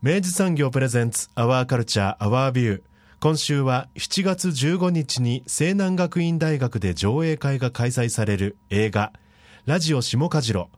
明治産業プレゼンツアワーカルチャーアワービュー今週は7月15日に西南学院大学で上映会が開催される映画ラジオ下かじろ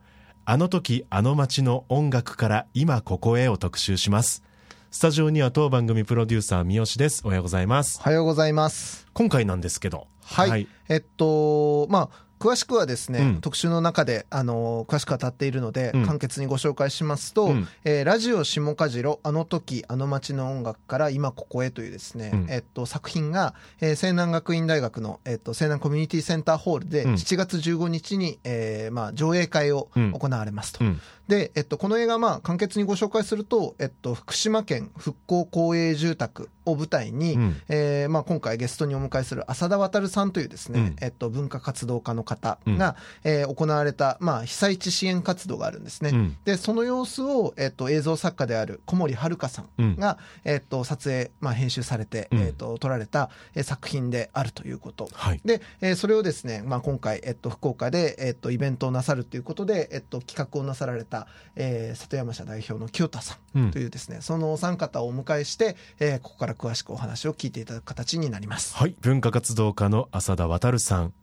あの時あの街の音楽から今ここへを特集します。スタジオには当番組プロデューサー三好です。おはようございます。おはようございます。今回なんですけど。はい、はい、えっとまあ詳しくはですね、うん、特集の中で、あの詳しく語っているので、うん、簡潔にご紹介しますと、うん、えー、ラジオ下かじろ、あの時、あの街の音楽から今ここへというですね、うん、えっと、作品が、えー、西南学院大学の、えっと、西南コミュニティセンターホールで、7月15日に、えー、まあ、上映会を行われますと。で、えっと、この映画、まあ、簡潔にご紹介すると、えっと、福島県復興公営住宅を舞台に、うん、えー、まあ、今回ゲストにお迎えする浅田渉さんというですね、うん、えっと、文化活動家の方が、うん、えー、行われた、まあ、被災地支援活動があるんですね。うん、で、その様子を、えっと、映像作家である小森遥さんが、えっと、撮影、まあ、編集されて、えっと、撮られた、え作品であるということ。はい、で、えー、それをですね、まあ、今回、えっと、福岡で、えっと、イベントをなさるということで、えっと、企画をなさられた、えー、里山社代表の清田さん。というですね、そのお三方をお迎えして、えー、ここから詳しくお話を聞いていただく形になります。はい。文化活動家の浅田渉さん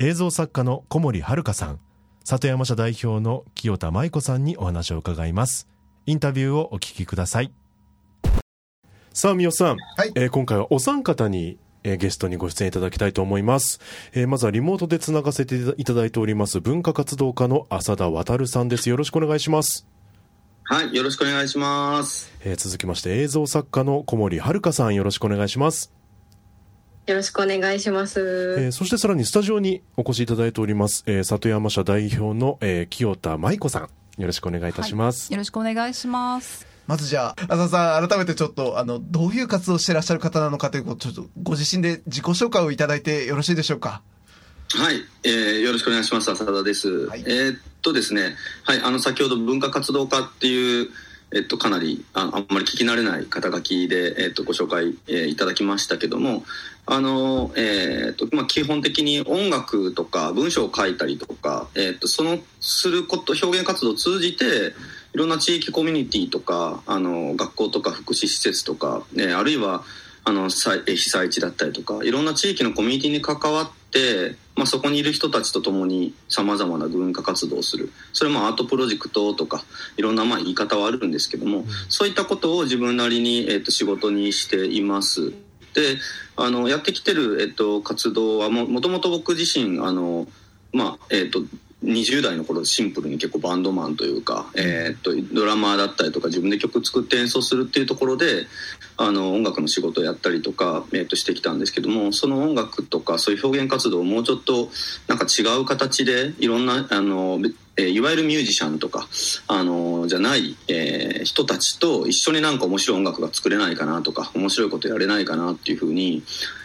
映像作家の小森遥さん里山社代表の清田舞子さんにお話を伺いますインタビューをお聞きくださいさあ三代さん、はい、えー、今回はお三方にえー、ゲストにご出演いただきたいと思います。えー、まずはリモートでつながせていただいております文化活動家の浅田渉さんです。よろしくお願いします。はい、よろしくお願いします。えー、続きまして映像作家の小森遥さんよろしくお願いします。よろしくお願いします。えー、そしてさらにスタジオにお越しいただいております、えー、里山社代表の、えー、清田舞子さんよろしくお願いいたします、はい、よろしくお願いします。まずじゃあ、浅田さん、改めてちょっと、あの、どういう活動をしていらっしゃる方なのかということちょっとご自身で自己紹介をいただいてよろしいでしょうか？はい、えー、よろしくお願いします。浅田です。はい、えー、っとですね、はい、あの、先ほど文化活動家っていう、えっと、かなりああんまり聞き慣れない肩書きで、えっと、ご紹介、えー、いただきましたけどもあの、えー、っとまあ、基本的に音楽とか文章を書いたりとか、えー、っとそのすること表現活動を通じていろんな地域コミュニティとかあの学校とか福祉施設とか、ね、あるいはあの被災地だったりとかいろんな地域のコミュニティに関わって、まあ、そこにいる人たちと共にさまざまな文化活動をするそれもアートプロジェクトとかいろんなまあ言い方はあるんですけども、うん、そういったことを自分なりに、えー、と仕事にしています。であのやってきてる、えっ、と活動はもともと僕自身あの、まあえっと20代の頃シンプルに結構バンドマンというか、えー、っとドラマーだったりとか自分で曲作って演奏するっていうところであの音楽の仕事をやったりとか、えー、っとしてきたんですけどもその音楽とかそういう表現活動をもうちょっとなんか違う形でいろんなあのえいわゆるミュージシャンとかあのじゃない、えー、人たちと一緒になんか面白い音楽が作れないかなとか面白いことやれないかなっていうふうに、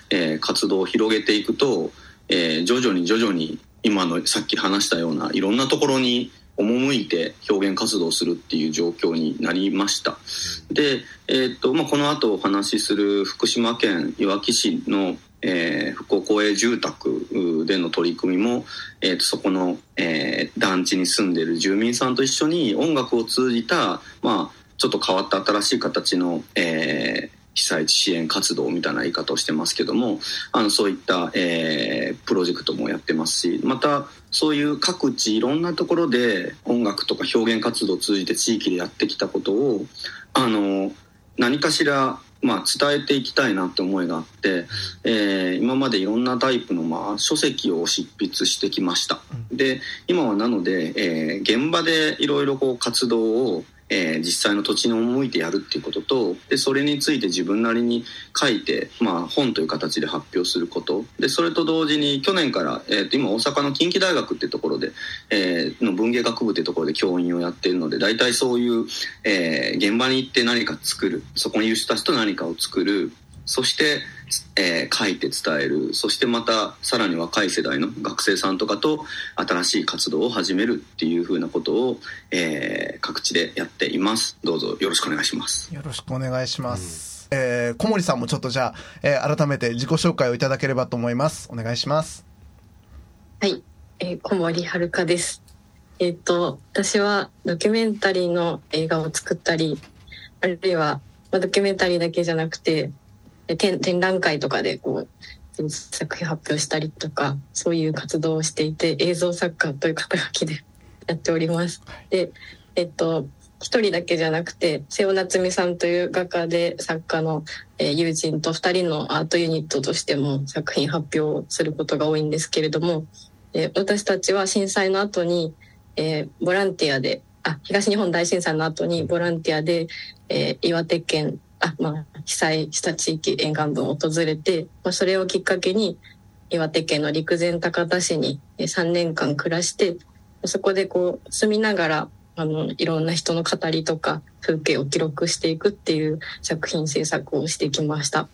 えー、活動を広げていくと、えー、徐々に徐々に今のさっき話したようないろんなところに赴いて表現活動するっていう状況になりました。で、えーとまあ、この後お話しする福島県いわき市の、えー、復興公営住宅での取り組みも、えーと、そこの、えー、団地に住んでる住民さんと一緒に音楽を通じた、まあ、ちょっと変わった新しい形の、えー、被災地支援活動みたいな言い方をしてますけどもあのそういった、えー、プロジェクトもやってますしまたそういう各地いろんなところで音楽とか表現活動を通じて地域でやってきたことをあの何かしらまあ、伝えていきたいなって思いがあって、えー、今までいろんなタイプの、まあ、書籍を執筆してきました。で今はなので、えー、現場でいろいろ活動をえー、実際の土地に赴いてやるっていうこととでそれについて自分なりに書いて、まあ、本という形で発表すること。でそれと同時に去年から、えー、と今大阪の近畿大学っていうところで、えー、の文芸学部っていうところで教員をやってるので大体そういう、えー、現場に行って何か作るそこにいる人たちと何かを作る。そしてえー、書いて伝える。そしてまたさらに若い世代の学生さんとかと新しい活動を始めるっていうふうなことを、えー、各地でやっています。どうぞよろしくお願いします。よろしくお願いします、うん、えー、小森さんもちょっとじゃあ、えー、改めて自己紹介をいただければと思います。お願いします。はい、えー、小森遥です。えっ、と私はドキュメンタリーの映画を作ったりあるいは、まあ、ドキュメンタリーだけじゃなくて展展覧会とかでこう作品発表したりとかそういう活動をしていて映像作家という肩書きで やっております。でえっと一人だけじゃなくて瀬尾夏美さんという画家で作家の、えー、友人と二人のアートユニットとしても作品発表することが多いんですけれども、えー、私たちは震災の後に、えー、ボランティアであ東日本大震災の後にボランティアで、えー、岩手県あ、まあ、被災した地域沿岸部を訪れて、まあ、それをきっかけに岩手県の陸前高田市に3年間暮らしてそこでこう住みながらあのいろんな人の語りとか風景を記録していくっていう作品制作をしてきました。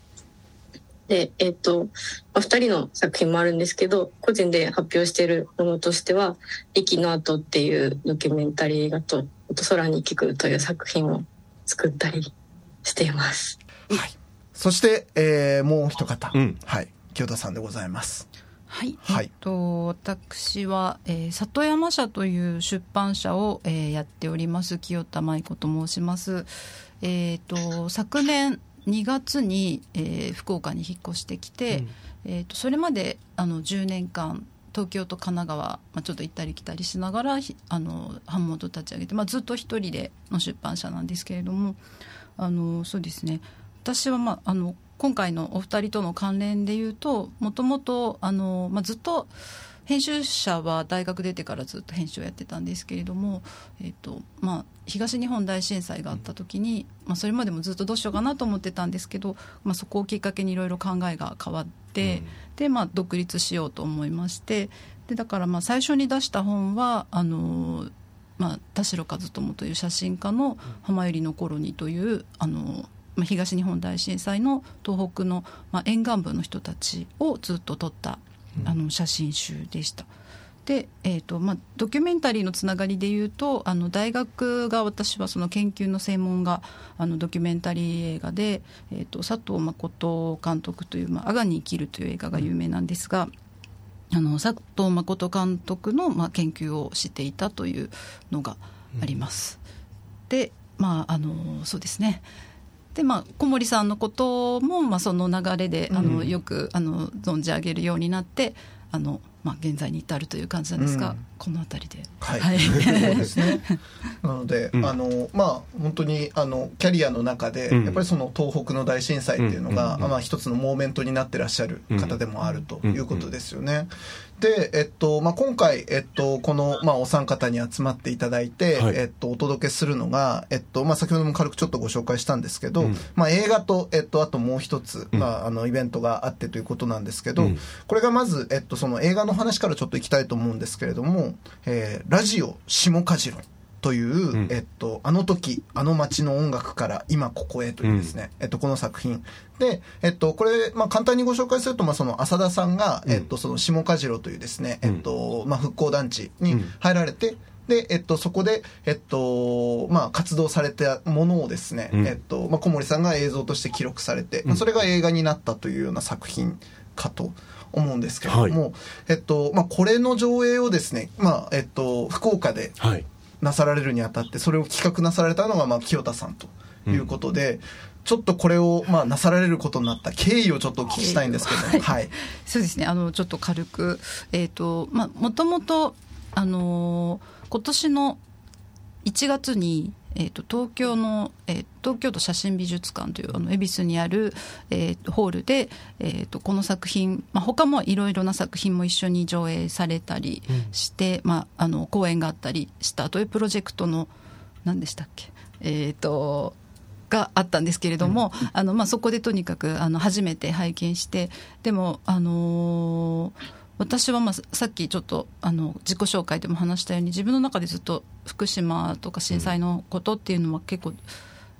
で、えっと、まあ、2人の作品もあるんですけど個人で発表しているものとしては「息の後」っていうドキュメンタリー映画と「空に聞く」という作品を作ったりしています。はい。そして、えー、もう一方、うん、はい、清田さんでございます。はい、はい、えっと私は、えー、里山社という出版社を、えー、やっております清田舞子と申します。えっ、ー、と昨年2月に、えー、福岡に引っ越してきて、うん、えっ、とそれまであの10年間東京と神奈川、まあ、ちょっと行ったり来たりしながらあの版元立ち上げて、まあ、ずっと一人での出版社なんですけれどもあのそうですね。私は、まあ、あの今回のお二人との関連でいうともともと、あのまあ、ずっと編集者は大学出てからずっと編集をやってたんですけれども、えーとまあ、東日本大震災があった時に、まあ、それまでもずっとどうしようかなと思ってたんですけど、まあ、そこをきっかけにいろいろ考えが変わって、うん、でまあ、独立しようと思いましてでだからまあ最初に出した本はあのまあ、田代和友という写真家の「浜百合の頃に」というあの、まあ、東日本大震災の東北の、まあ、沿岸部の人たちをずっと撮ったあの写真集でした。でえーとまあ、ドキュメンタリーのつながりでいうとあの大学が私はその研究の専門があのドキュメンタリー映画で、えーと、佐藤誠監督という「まあ、アガに生きる」という映画が有名なんですが、あの佐藤誠監督の、まあ、研究をしていたというのがあります。うん、でまああのそうですね。でまあ、小森さんのことも、まあ、その流れであの、よくあの存じ上げるようになってあのまあ、現在に至るという感じなんですが、うん、この辺りで。はい、はい、そうですね。なので、うん、あのまあ本当にあのキャリアの中で、やっぱりその東北の大震災っていうのが、まあ、一つのモーメントになってらっしゃる方でもあるということですよね。で、えっとまあ、今回、えっと、この、まあ、お三方に集まっていただいて、はい、えっと、お届けするのが、えっとまあ、先ほども軽くちょっとご紹介したんですけど、うん、まあ、映画と、えっと、あともう一つ、まあ、あのイベントがあってということなんですけど、うん、これがまず、えっと、その映画の話からちょっといきたいと思うんですけれども、えー、ラジオ下梶論という、うん、えっと、あの時、あの街の音楽から今ここへというですね、うん、えっと、この作品。で、えっと、これ、まあ、簡単にご紹介すると、まあ、その、浅田さんが、えっと、その、下梶郎というですね、えっと、まあ、復興団地に入られて、で、えっと、そこで、えっと、まあ、活動されたものをですね、うん、えっと、まあ、小森さんが映像として記録されて、まあ、それが映画になったというような作品かと思うんですけれども、はい、えっと、まあ、これの上映をですね、まあ、えっと、福岡でなさられるにあたって、それを企画なさられたのが、まあ、清田さんということで、うん、ちょっとこれを、まあ、なさられることになった経緯をちょっとお聞きしたいんですけど、はい、はい、そうですね、あの、ちょっと軽く、えっ、ー、と、まあ、もともと、あのー、今年の1月に、えーと、東京の、えー、東京都写真美術館というあの恵比寿にある、えー、ホールで、えーと、この作品、まあ、他もいろいろな作品も一緒に上映されたりして、うん、まあ、あの講演があったりしたというプロジェクトの何でしたっけ？えっ、ー、とがあったんですけれども、うん、あのまあ、そこでとにかくあの初めて拝見してでもあのー私はまあさっきちょっとあの自己紹介でも話したように自分の中でずっと福島とか震災のことっていうのは結構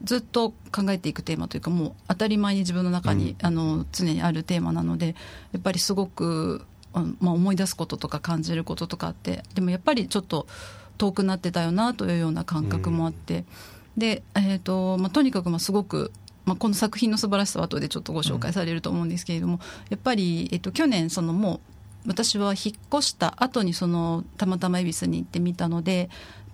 ずっと考えていくテーマというかもう当たり前に自分の中に、あの常にあるテーマなのでやっぱりすごく、まあ、思い出すこととか感じることとかあってでもやっぱりちょっと遠くなってたよなというような感覚もあって、で、えーとまあ、とにかくまあすごくまあ、この作品の素晴らしさは後でちょっとご紹介されると思うんですけれども、やっぱり、えっと、去年そのもう私は引っ越した後にそのたまたま恵比寿に行ってみたのでやっ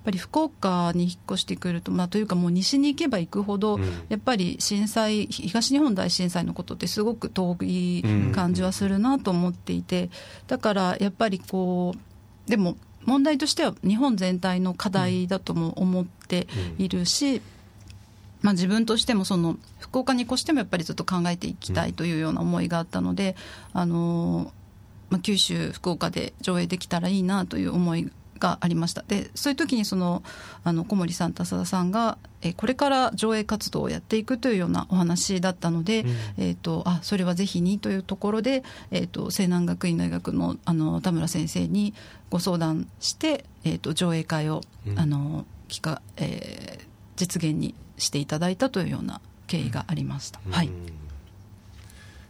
ぱり福岡に引っ越してくると、まあ、というかもう西に行けば行くほど、やっぱり震災東日本大震災のことってすごく遠い感じはするなと思っていてだからやっぱりこうでも問題としては日本全体の課題だとも思っているし、まあ、自分としてもその福岡に越してもやっぱりずっと考えていきたいというような思いがあったので、あのまあ、九州福岡で上映できたらいいなという思いがありました。でそういう時にそのあの小森さんと浅田さんがえこれから上映活動をやっていくというようなお話だったので、うん、えーと、あそれはぜひにというところで、えーと、西南学院大学のあの田村先生にご相談して、えーと、上映会を、うん、あのきかえー、実現にしていただいたというような経緯がありました。うん、はい、い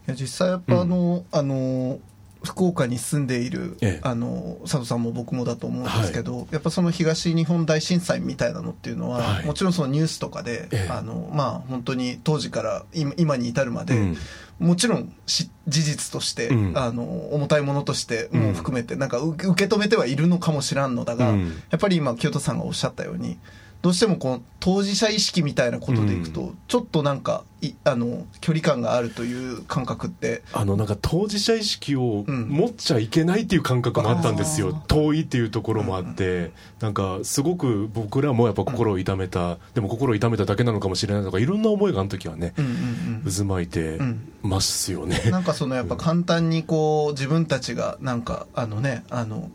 や実際やっぱあの、あの福岡に住んでいる、ええ、あの佐藤さんも僕もだと思うんですけど、はい、やっぱその東日本大震災みたいなのっていうのは、はい、もちろんそのニュースとかで、え、あのまあ本当に当時から今今に至るまで、うん、もちろん事実として、うん、あの重たいものとしても含めて、うん、なんか受け止めてはいるのかもしらんのだが、やっぱり今清田さんがおっしゃったように。どうしてもこの当事者意識みたいなことでいくと、うん、ちょっとなんかいあの距離感があるという感覚って。あのなんか当事者意識を持っちゃいけないっていう感覚もあったんですよ、うん、遠いっていうところもあって、うん、なんかすごく僕らもやっぱ心を痛めた、でも心を痛めただけなのかもしれないとかいろんな思いがあの時はね、うんうんうん、渦巻いてますよね、なんかそのやっぱ簡単にこう自分たちがなんかあのねあの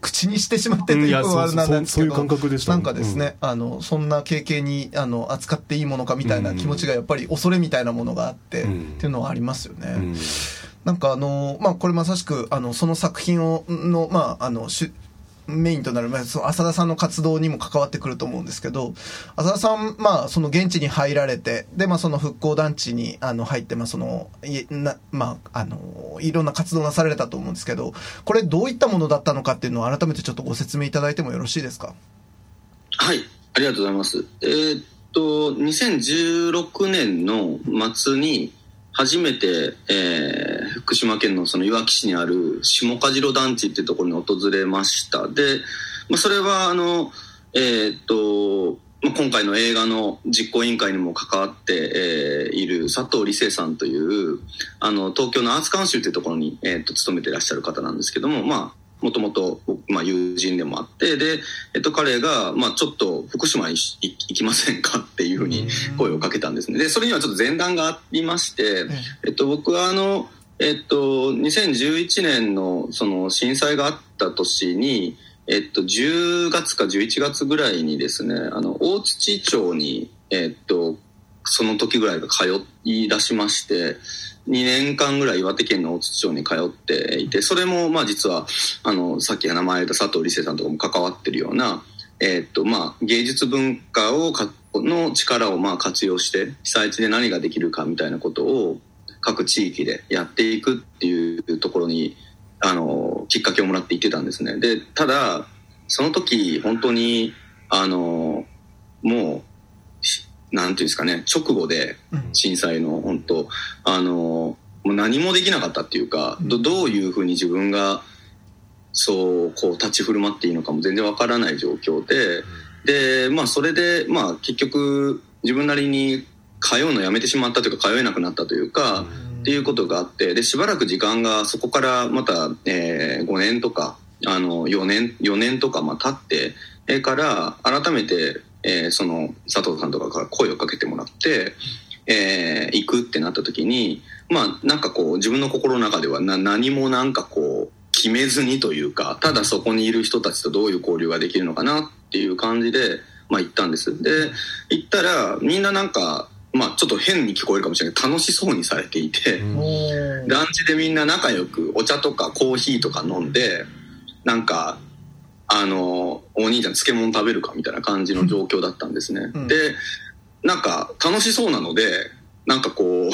口にしてしまってというのはあれなんですけど、なんかですね、あのそんな経験にあの扱っていいものかみたいな気持ちがやっぱり恐れみたいなものがあって、っていうのはありますよね。なんかあのまあこれまさしくあのその作品をのまああのしメインとなる、まあ、その浅田さんの活動にも関わってくると思うんですけど、浅田さん、まあ、その現地に入られて、で、まあ、その復興団地にあの入って、まあ、その、いな、まあ、あの、いろんな活動なされたと思うんですけど、これどういったものだったのかっていうのを改めてちょっとご説明いただいてもよろしいですか？はい、ありがとうございます。えー、っと、2016年の末に、初めて、えー、福島県のそのいわき市にある下梶路団地っていうところに訪れました。で、まあ、それはあのえー、っと、まあ、今回の映画の実行委員会にも関わって、えー、いる佐藤理生さんというあの東京のアーツ監修というところに、えー、っと勤めてらっしゃる方なんですけどもまあもともと、まあ、友人でもあって、で、えっと、彼が、まあ、ちょっと福島に行きませんかっていうふうに声をかけたんですね。で、それにはちょっと前段がありまして、えっと、僕はあの、えっと、2011年のその震災があった年に、えっと、10月か11月ぐらいにですね、あの、大槌町に、えっと、その時ぐらいが通い出しまして、2年間ぐらい岩手県の大津町に通っていて、それもまあ実は、あの、さっき名前出た佐藤理生さんとかも関わってるような、え、っと、まあ芸術文化をか、の力をまあ活用して、被災地で何ができるかみたいなことを各地域でやっていくっていうところに、あの、きっかけをもらって行ってたんですね。で、ただ、その時、本当に、あの、もう、なんていうんですかね、直後で震災の本当、あの、もう何もできなかったっていうか、どどういうふうに自分が、そう、こう立ち振る舞っていいのかも全然わからない状況で、で、まあそれで、まあ結局自分なりに通うのやめてしまったというか通えなくなったというか、っていうことがあって、で、しばらく時間がそこからまた、えー、5年とか、あの、4年、4年とかまあ経って、えから改めて、えー、その佐藤さんとかから声をかけてもらって、えー、行くってなった時にまあなんかこう自分の心の中ではな何もなんかこう決めずにというかただそこにいる人たちとどういう交流ができるのかなっていう感じで、まあ、行ったんです。で行ったらみんななんかまあちょっと変に聞こえるかもしれない。楽しそうにされていて団地でみんな仲良くお茶とかコーヒーとか飲んでなんかあのお兄ちゃん漬物食べるかみたいな感じの状況だったんですね、うん、でなんか楽しそうなのでなんかこう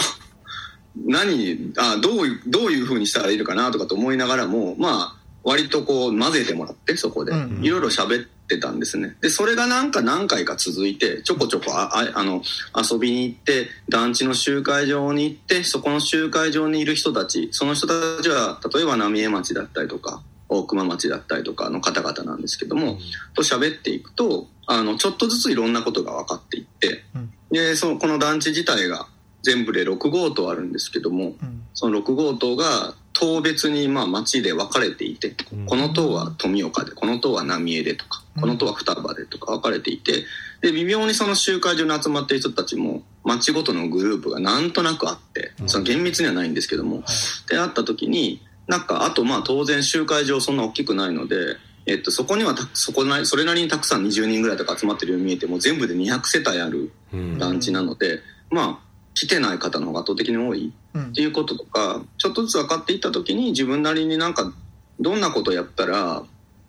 何あどうどういうふうにしたらいいのかなとかと思いながらもまあ割とこう混ぜてもらってそこで。いろいろ喋ってたんですね。でそれがなんか何回か続いてちょこちょこああの遊びに行って団地の集会場に行ってそこの集会場にいる人たちその人たちは例えば浪江町だったりとか大熊町だったりとかの方々なんですけども、うん、と喋っていくとあのちょっとずついろんなことが分かっていって、うん、でそのこの団地自体が全部で6号棟あるんですけども、うん、その6号棟が棟別にまあ町で分かれていて、うん、この棟は富岡でこの棟は浪江でとか、この棟は双葉でとか分かれていてで微妙にその集会所に集まっている人たちも町ごとのグループがなんとなくあってその厳密にはないんですけども、であった時になんかあとまあ当然集会場そんな大きくないので。えっと、そこにはそこなそれなりにたくさん20人ぐらいとか集まってるように見えても全部で200世帯ある団地なので、まあ来てない方の方が圧倒的に多いっていうこととか、ちょっとずつ分かっていった時に自分なりになんかどんなことやったら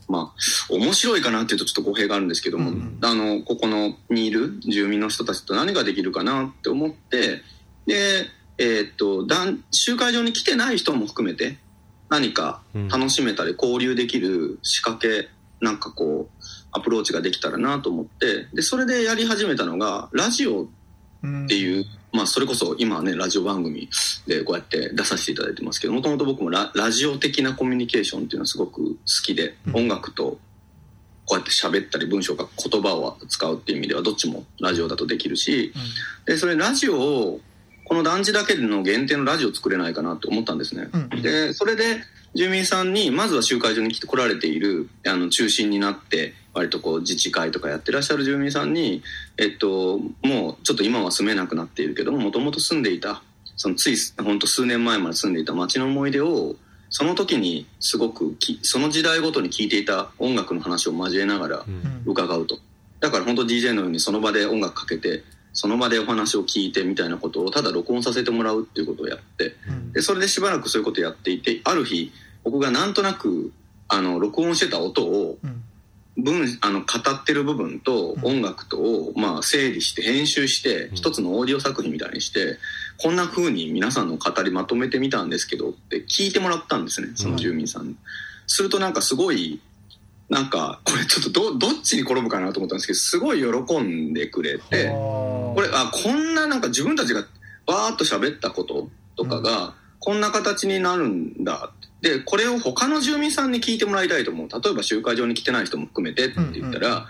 まあ面白いかなっていうとちょっと語弊があるんですけども、うん、あのここのにいる住民の人たちと何ができるかなって思ってで、えー、っと集会場に来てない人も含めて何か楽しめたり交流できる仕掛けなんかこうアプローチができたらなと思ってでそれでやり始めたのがラジオっていう、まあ、それこそ今ねラジオ番組でこうやって出させていただいてますけどもともと僕もララジオ的なコミュニケーションっていうのはすごく好きで、うん、音楽とこうやって喋ったり文章か言葉を使うっていう意味ではどっちもラジオだとできるし、うん、でそれラジオをこの団地だけの限定のラジオ作れないかなと思ったんですね。うん、でそれで住民さんにまずは集会所に来て来られているあの中心になって割とこう自治会とかやってらっしゃる住民さんに、えっと、もうちょっと今は住めなくなっているけどもともと住んでいたそのつい本当数年前まで住んでいた街の思い出をその時にすごくその時代ごとに聴いていた音楽の話を交えながら伺うと、だから本当 DJ のようにその場で音楽かけてその場でお話を聞いてみたいなことをただ録音させてもらうっていうことをやってでそれでしばらくそういうことをやっていてある日僕がなんとなくあの録音してた音を文あの語ってる部分と音楽とを、まあ、整理して編集して一つのオーディオ作品みたいにしてこんな風に皆さんの語りまとめてみたんですけどって聞いてもらったんですねその住民さんに。するとなんかすごいなんかこれちょっとどどっちに転ぶかなと思ったんですけどすごい喜んでくれてこれあこんななんか自分たちがバーッと喋ったこととかがこんな形になるんだ。でこれを他の住民さんに聞いてもらいたいと思う。例えば集会場に来てない人も含めてって言ったら、うんうん、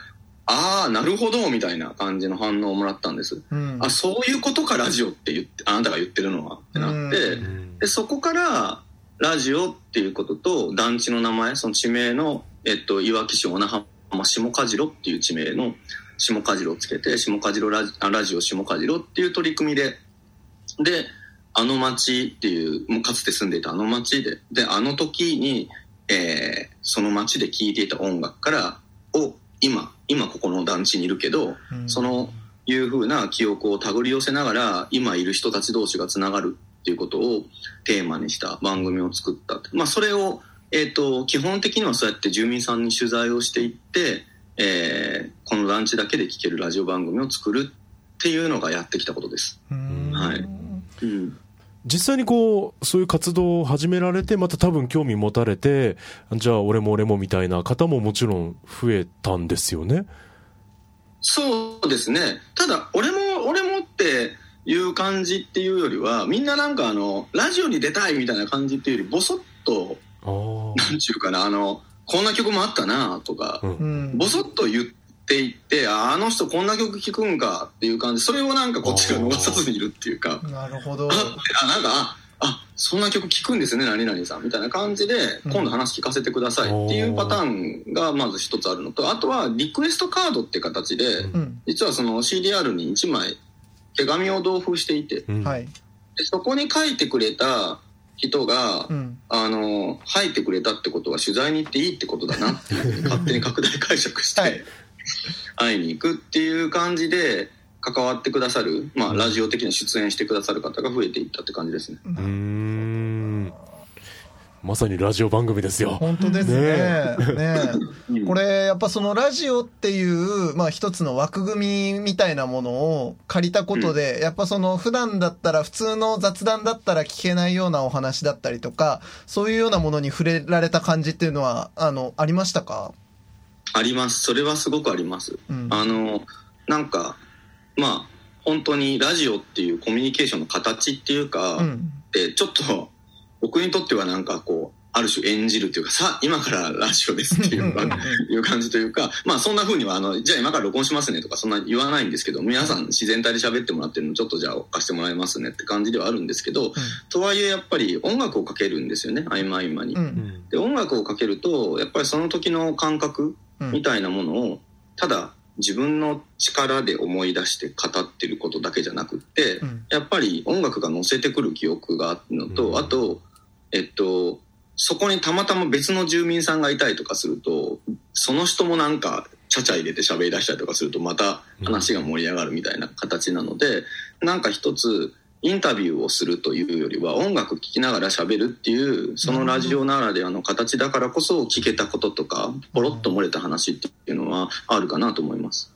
ああなるほどみたいな感じの反応をもらったんです、うん、あそういうことかラジオって言ってあなたが言ってるのはってなって、うん、でそこからラジオっていうことと団地の名前その地名の、えっと、いわき市小名浜下梶ろっていう地名の下梶ろをつけて下梶ろラジラジオ下梶ろっていう取り組みでであの町っていう、もうかつて住んでいたあの町で、で、あの時に、えー、その町で聴いていた音楽から、を、今、今ここの団地にいるけど、うん、そのいうふうな記憶を手繰り寄せながら、今いる人たち同士がつながるっていうことをテーマにした番組を作った。まあ、それを、えっ、ー、と、基本的にはそうやって住民さんに取材をしていって、えー、この団地だけで聴けるラジオ番組を作るっていうのがやってきたことです。はい。うん実際にこう、そういう活動を始められて、また多分興味持たれて、じゃあ俺も俺もみたいな方ももちろん増えたんですよね？そうですね。ただ、俺も、俺もっていう感じっていうよりは、みんななんかあの、ラジオに出たいみたいな感じっていうより、ぼそっと、なんちゅうかな、あの、こんな曲もあったなとか、うん、ぼそっと言って、いってあの人こんな曲聴くんかっていう感じ。それをなんかこっちが逃さずにいるっていうか。なるほど。あなんかあそんな曲聴くんですね何々さん。みたいな感じで今度話聞かせてくださいっていうパターンがまず一つあるのとあとはリクエストカードっていう形で、実はその CDR に1枚手紙を同封していて、でそこに書いてくれた人が、うん、あの入ってくれたってことは取材に行っていいってことだなっていう 勝手に拡大解釈して、はい、会いに行くっていう感じで関わってくださる、まあ、ラジオ的に出演してくださる方が増えていったって感じですね。うんまさにラジオ番組ですよ。本当ですね。ねねこれ、やっぱそのラジオっていう、まあ一つの枠組みみたいなものを借りたことで、うん、やっぱその普段だったら、普通の雑談だったら聞けないようなお話だったりとか、そういうようなものに触れられた感じっていうのは、あの、ありましたか？あります。それはすごくあります。うん、あの、なんか、まあ、本当にラジオっていうコミュニケーションの形っていうか、うん、でちょっと僕にとってはなんかこうある種演じるというかさあ今からラジオですっていういう感じというかまあそんなふうにはあのじゃあ今から録音しますねとかそんな言わないんですけど皆さん自然体で喋ってもらってるのちょっとじゃあ貸してもらいますねって感じではあるんですけど、うん、とはいえやっぱり音楽をかけるんですよね合間合間に。うん、で音楽をかけるとやっぱりその時の感覚みたいなものをただ自分の力で思い出して語ってることだけじゃなくって、うん、やっぱり音楽が乗せてくる記憶があるのと、うん、あと、えっと、そこにたまたま別の住民さんがいたりとかすると、その人もなんか、ちゃちゃ入れて喋り出したりとかすると、また話が盛り上がるみたいな形なので、うん、なんか一つ、インタビューをするというよりは音楽聴きながら喋るっていうそのラジオならではの形だからこそ聞けたこととかポロッと漏れた話っていうのはあるかなと思います。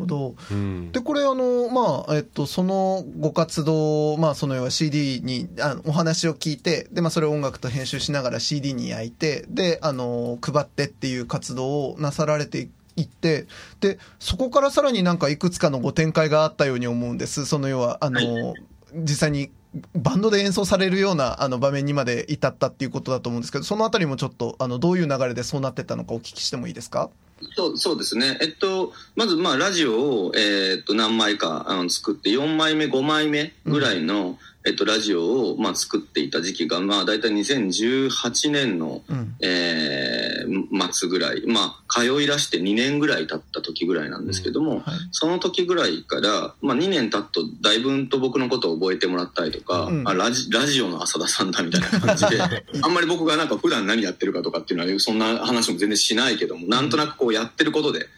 ほど、うん、でこれあの、まあえっと、そのご活動、まあ、その要は CD にあお話を聞いてで、まあ、それを音楽と編集しながら CD に焼いてであの配ってっていう活動をなさられていってでそこからさらになんかいくつかのご展開があったように思うんです。その要はあの、はい。実際にバンドで演奏されるようなあの場面にまで至ったっていうことだと思うんですけど、そのあたりもちょっとあのどういう流れでそうなってったのかお聞きしてもいいですか？そうそうですね、えっと、まずまあラジオを、えー、っと何枚かあの作って4枚目5枚目ぐらいの、うんえっと、ラジオを、まあ、作っていた時期が、まあ、大体2018年の、うん、えー、末ぐらい、まあ、通いらして2年ぐらい経った時ぐらいなんですけども、うん。はい、その時ぐらいから、まあ、2年経つと、だいぶんと僕のことを覚えてもらったりとか、うん、あラジラジオの浅田さんだみたいな感じで、あんまり僕がなんか普段何やってるかとかっていうのは、そんな話も全然しないけども、なんとなくこうやってることで、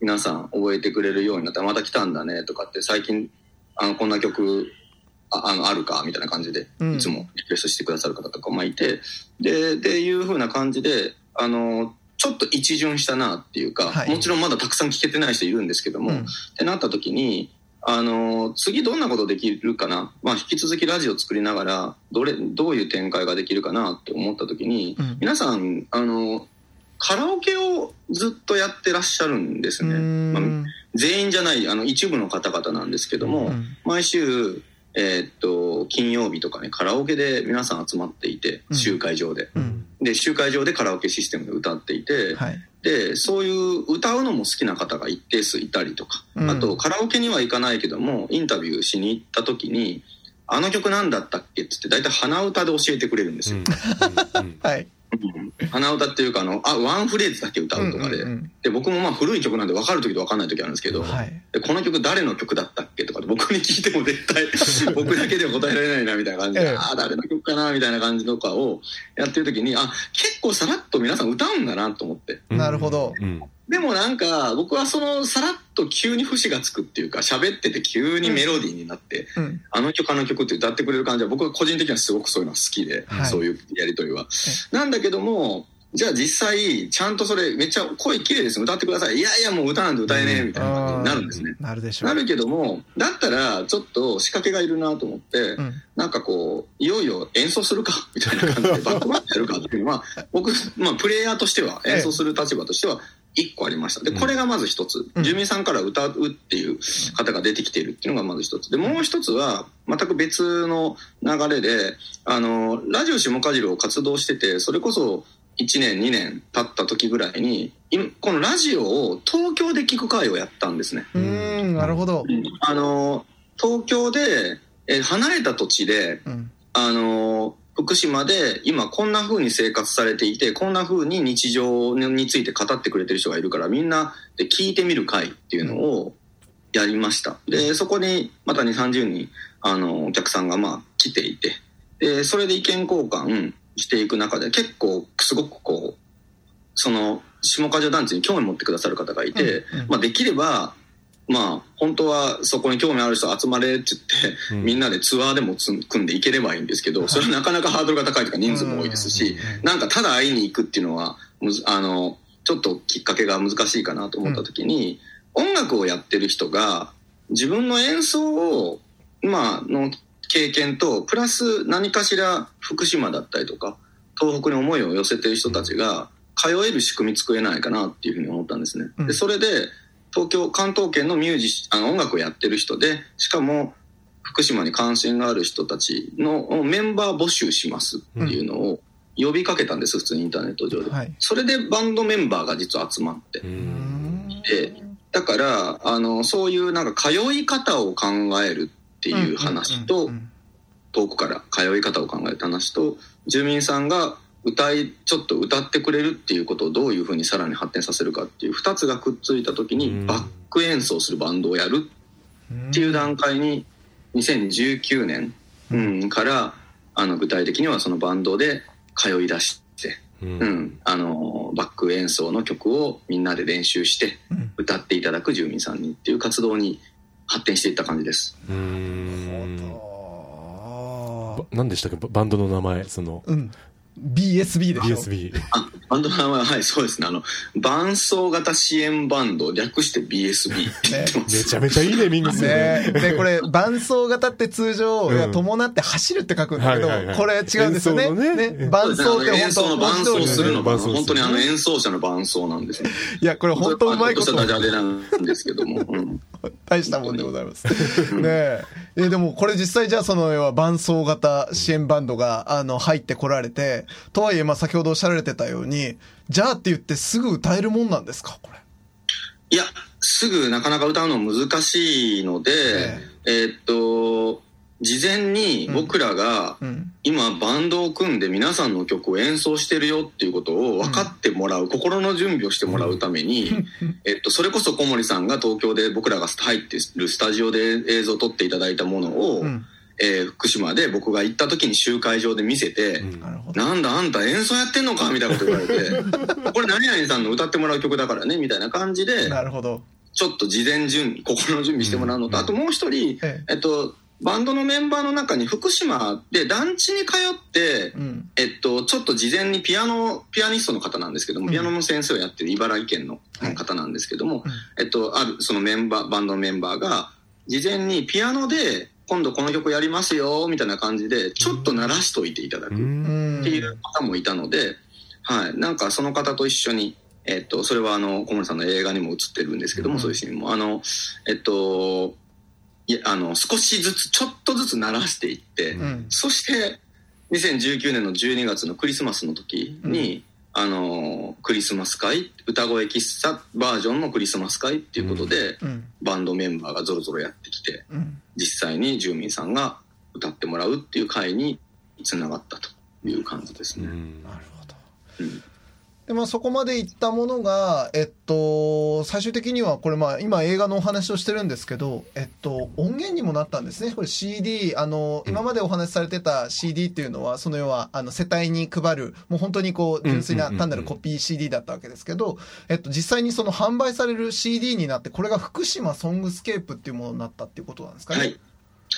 皆さん覚えてくれるようになったら、また来たんだねとかって、最近、あの、こんな曲、ああのあるかみたいな感じでいつもリクエストしてくださる方とかもいて、うん、ででいうふうな感じであのちょっと一巡したなっていうか、はい、もちろんまだたくさん聞けてない人いるんですけども、うん、ってなった時にあの次どんなことできるかな、まあ、引き続きラジオ作りながらどれどういう展開ができるかなって思った時に、うん、皆さんあのカラオケをずっとやってらっしゃるんですね。まあ、全員じゃないあの一部の方々なんですけども、毎週えー、っと金曜日とかねカラオケで皆さん集まっていて集会場で、うん、で集会場でカラオケシステムで歌っていて、はい、でそういう歌うのも好きな方が一定数いたりとか、うん、あとカラオケには行かないけどもインタビューしに行った時に「あの曲何だったっけ?」っつって大体鼻歌で教えてくれるんですよ。はい鼻歌っていうかあのあワンフレーズだけ歌うとかで。うんうんうん、で僕もまあ古い曲なんで分かる時と分かんない時あるんですけど、はい、でこの曲誰の曲だったっけとか僕に聞いても絶対 僕だけでは答えられないなみたいな感じで、ええ、ああ誰の曲かなみたいな感じとかをやってる時にあ結構さらっと皆さん歌うんだなと思って。なるほど、うんでもなんか僕はそのさらっと急に節がつくっていうか喋ってて急にメロディーになって、うん、あの曲あの曲って歌ってくれる感じは僕は個人的にはすごくそういうのは好きで、はい、そういうやり取りは。なんだけどもじゃあ実際ちゃんとそれめっちゃ声綺麗です歌ってくださいいやいやもう歌なんて歌えねえみたいな感じになるんですね。なるでしょう。なるけどもだったらちょっと仕掛けがいるなと思って、うん、なんかこういよいよ演奏するかみたいな感じでバックバックやるかっていうのは 僕、まあ、プレイヤーとしては演奏する立場としては1個ありました。で、これがまず一つ。住民さんから歌うっていう方が出てきているっていうのがまず一つ。で、もう一つは、全く別の流れで、あの、ラジオ下かじるを活動してて、それこそ1年、2年経った時ぐらいに、このラジオを東京で聞く会をやったんですね。うん、なるほど。あの、東京で、え離れた土地で、うんああの、福島で今こんな風に生活されていて、こんな風に日常について語ってくれてる人がいるから、みんなで聞いてみる会っていうのをやりました。で、そこにまた2、30人、あの、お客さんがまあ来ていて、で、それで意見交換していく中で結構すごくこう、その、下梶団地に興味持ってくださる方がいて、うんうん、まあできれば、まあ、本当はそこに興味ある人集まれって言って、うん、みんなでツアーでも組んでいければいいんですけど、それはなかなかハードルが高いとか人数も多いですし、なんかただ会いに行くっていうのは、あの、ちょっときっかけが難しいかなと思った時に、うん、音楽をやってる人が自分の演奏を、まあ、の経験と、プラス何かしら福島だったりとか、東北に思いを寄せてる人たちが通える仕組み作れないかなっていうふうに思ったんですね。で、それで、東京、関東圏のミュージあの音楽をやってる人で、しかも福島に関心がある人たちのメンバー募集しますっていうのを呼びかけたんです、普通にインターネット上で。はい、それでバンドメンバーが実は集まって。で、だから、あの、そういうなんか通い方を考えるっていう話と、遠くから通い方を考えた話と、住民さんが歌いちょっと歌ってくれるっていうことをどういうふうにさらに発展させるかっていう2つがくっついた時にバック演奏するバンドをやるっていう段階に2019年、うん、からあの具体的にはそのバンドで通い出して、うん、うん、あのバック演奏の曲をみんなで練習して歌っていただく住民さんにっていう活動に発展していった感じです。うん何でしたっけ？バンドの名前その、うん、BSB で BSB。あ、バンドの名前は、はい、そうですね。あの、伴奏型支援バンド、略して BSB って言ってます。めちゃめちゃいいネーミングですね。で、これ、伴奏型って通常、うん、伴って走るって書くんだけど、はいはいはい、これ違うんですよね。ねね伴奏って本当、伴奏するの、本当にあの演奏者の伴奏なんですね。いや、これ本当うまいこと。ダジャレなんですけども。うん、大したもんでございます。ねえ。え、でもこれ実際じゃあその、要は伴奏型支援バンドが、あの、入ってこられて、とはいえ、まあ先ほどおっしゃられてたように、じゃあって言ってすぐ歌えるもんなんですか、これ？いや、すぐなかなか歌うの難しいので、えー、えー、っと、事前に僕らが今バンドを組んで皆さんの曲を演奏してるよっていうことを分かってもらう、心の準備をしてもらうために、えっと、それこそ小森さんが東京で僕らが入ってるスタジオで映像を撮っていただいたものを、えー、福島で僕が行った時に集会場で見せて、うん、なんだあんた演奏やってんのかみたいなこと言われて これ何々さんの歌ってもらう曲だからねみたいな感じでなるほど。ちょっと事前準備心の準備してもらうのと、うん、あともう一人、え。えっとバンドのメンバーの中に福島で団地に通って、うん、えっと、ちょっと事前にピアノ、ピアニストの方なんですけども、ピアノの先生をやってる茨城県の方なんですけども、はい、えっと、ある、そのメンバー、バンドのメンバーが、事前にピアノで今度この曲やりますよ、みたいな感じで、ちょっと鳴らしといていただく。っていう方もいたので、はい。なんかその方と一緒に、えっと、それはあの、小森さんの映画にも映ってるんですけども、そういうシーンも、あの、えっと、いあの、少しずつ、ちょっとずつ鳴らしていって、そして、2019年の12月のクリスマスの時に、あのクリスマス会歌声喫茶バージョンのクリスマス会っていうことで、うん、バンドメンバーがぞろぞろやってきて、うん、実際に住民さんが歌ってもらうっていう会につながったという感じですね。なるほど、うんで、まあ、そこまでいったものが、えっと、最終的には、これ、まあ、今映画のお話をしてるんですけど、えっと、音源にもなったんですね。これ CD、あの、今までお話しされてた CD っていうのは、その要は、あの、世帯に配る、もう本当にこう、純粋な単なるコピー CD だったわけですけど、えっと、実際にその販売される CD になって、これが福島ソングスケープっていうものになったっていうことなんですかね。はい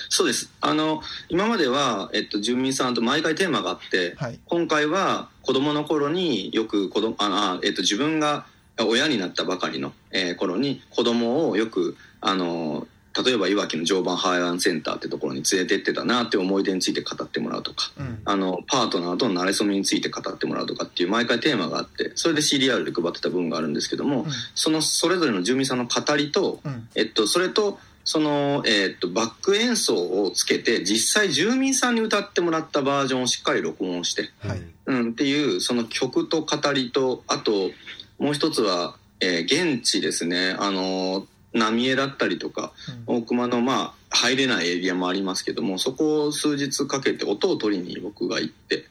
そうです。あの、今までは、えっと、住民さんと毎回テーマがあって、はい、今回は子供の頃によく子供、あえっと、自分が親になったばかりの、えー、頃に子供をよく、あの、例えばいわきの常磐ハワイアンセンターってところに連れてってたなって思い出について語ってもらうとか、うん、あのパートナーとの馴れ初めについて語ってもらうとかっていう毎回テーマがあってそれで CDR で配ってた部分があるんですけども、うん、そのそれぞれの住民さんの語りと、うん、えっと、それとその、えー、っと、バック演奏をつけて、実際住民さんに歌ってもらったバージョンをしっかり録音して、はい、うん、っていう、その曲と語りと、あと、もう一つは、えー、現地ですね、あの、浪江だったりとか、大熊のまあ入れないエリアもありますけどもそこを数日かけて音を取りに僕が行って、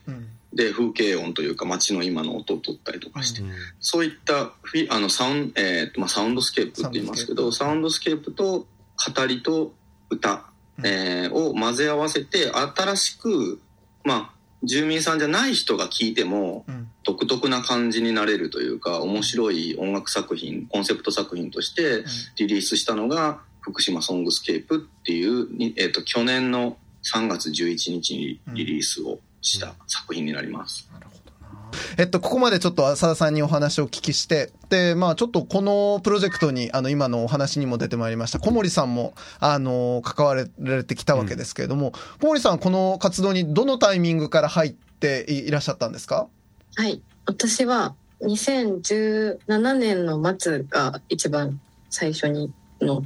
で風景音というか街の今の音を取ったりとかして、そういったフィあのサウン,、えーまあ、サウンドスケープって言いますけどサウンドスケープと語りと歌、えー、を混ぜ合わせて新しくまあ住民さんじゃない人が聞いても独特な感じになれるというか面白い音楽作品コンセプト作品としてリリースしたのが福島ソングスケープっていう、えーと、去年の3月11日にリリースをした作品になります。なるほどえっと、ここまでちょっとアサダさんにお話をお聞きして、で、まあちょっとこのプロジェクトに、あの、今のお話にも出てまいりました、小森さんも、あの、関わられてきたわけですけれども、うん、小森さんこの活動にどのタイミングから入っていらっしゃったんですか？はい。私は2017年の末が一番最初にの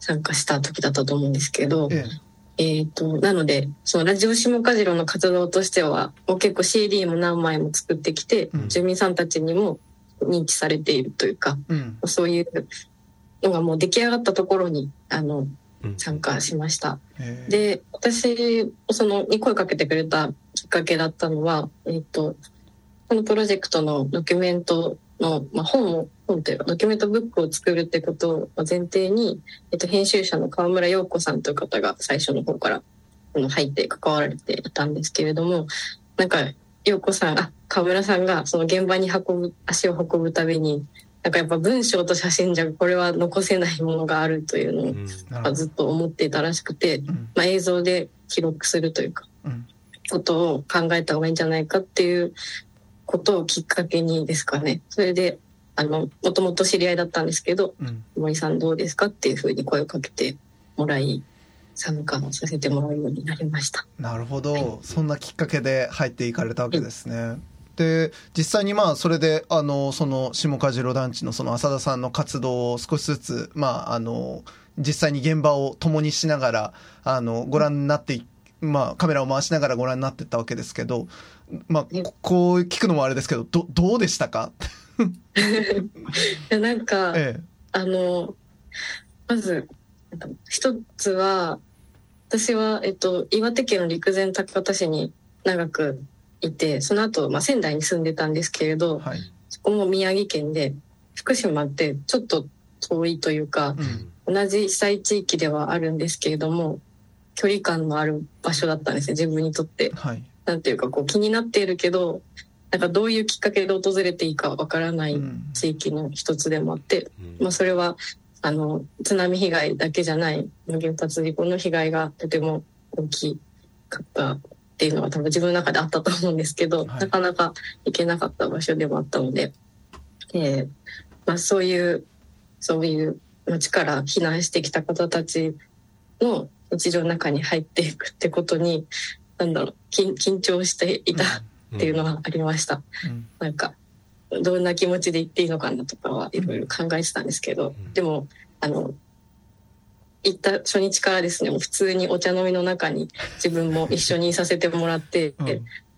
参加した時だったと思うんですけど、えええっ、ー、と、なので、そのラジオ下カジロの活動としては、もう結構 CD も何枚も作ってきて、うん、住民さんたちにも認知されているというか、うん、そういうのがもう出来上がったところに、あの、参加しました。で、私、その、に声かけてくれたきっかけだったのは、えっ、ー、と、このプロジェクトのドキュメントの、まあ、本を、本というか、ドキュメントブックを作るってことを前提に、えっと、編集者の河村陽子さんという方が最初の方から入って関わられていたんですけれども、なんか、陽子さん、あ、河村さんがその現場に運ぶ、足を運ぶたびに、なんかやっぱ文章と写真じゃこれは残せないものがあるというのをずっと思っていたらしくて、まあ、映像で記録するというか、ことを考えた方がいいんじゃないかっていうことをきっかけにですかね。それで、あの、もともと知り合いだったんですけど、うん、森さんどうですかっていうふうに声をかけてもらい、参加させてもらうようになりました。なるほど、はい、そんなきっかけで入っていかれたわけですね。うんで実際にまあそれであのその下梶路団地のその浅田さんの活動を少しずつまああの実際に現場を共にしながらあのご覧になってまあカメラを回しながらご覧になってったわけですけどまあ、こう聞くのもあれですけど、ど、どうでしたか？なんか、ええ、あの、まず、一つは、私は、えっと、岩手県の陸前高田市に長くいて、その後、まあ、仙台に住んでたんですけれど、はい、そこも宮城県で、福島ってちょっと遠いというか、うん、同じ被災地域ではあるんですけれども、距離感のある場所だったんですね、自分にとって。はいなんていうかこう気になっているけどなんかどういうきっかけで訪れていいかわからない地域の一つでもあって、うん、まあそれはあの津波被害だけじゃない原発事故の被害がとても大きかったっていうのは多分自分の中であったと思うんですけど、はい、なかなか行けなかった場所でもあったので、えーまあ、そういうそういう町から避難してきた方たちの日常の中に入っていくってことになんだろう緊緊張していたっていうのはありました。うん、なんかどんな気持ちで言っていいのかなとかはいろいろ考えてたんですけど、でもあの行った初日からですね普通にお茶飲みの中に自分も一緒にいさせてもらって、うん、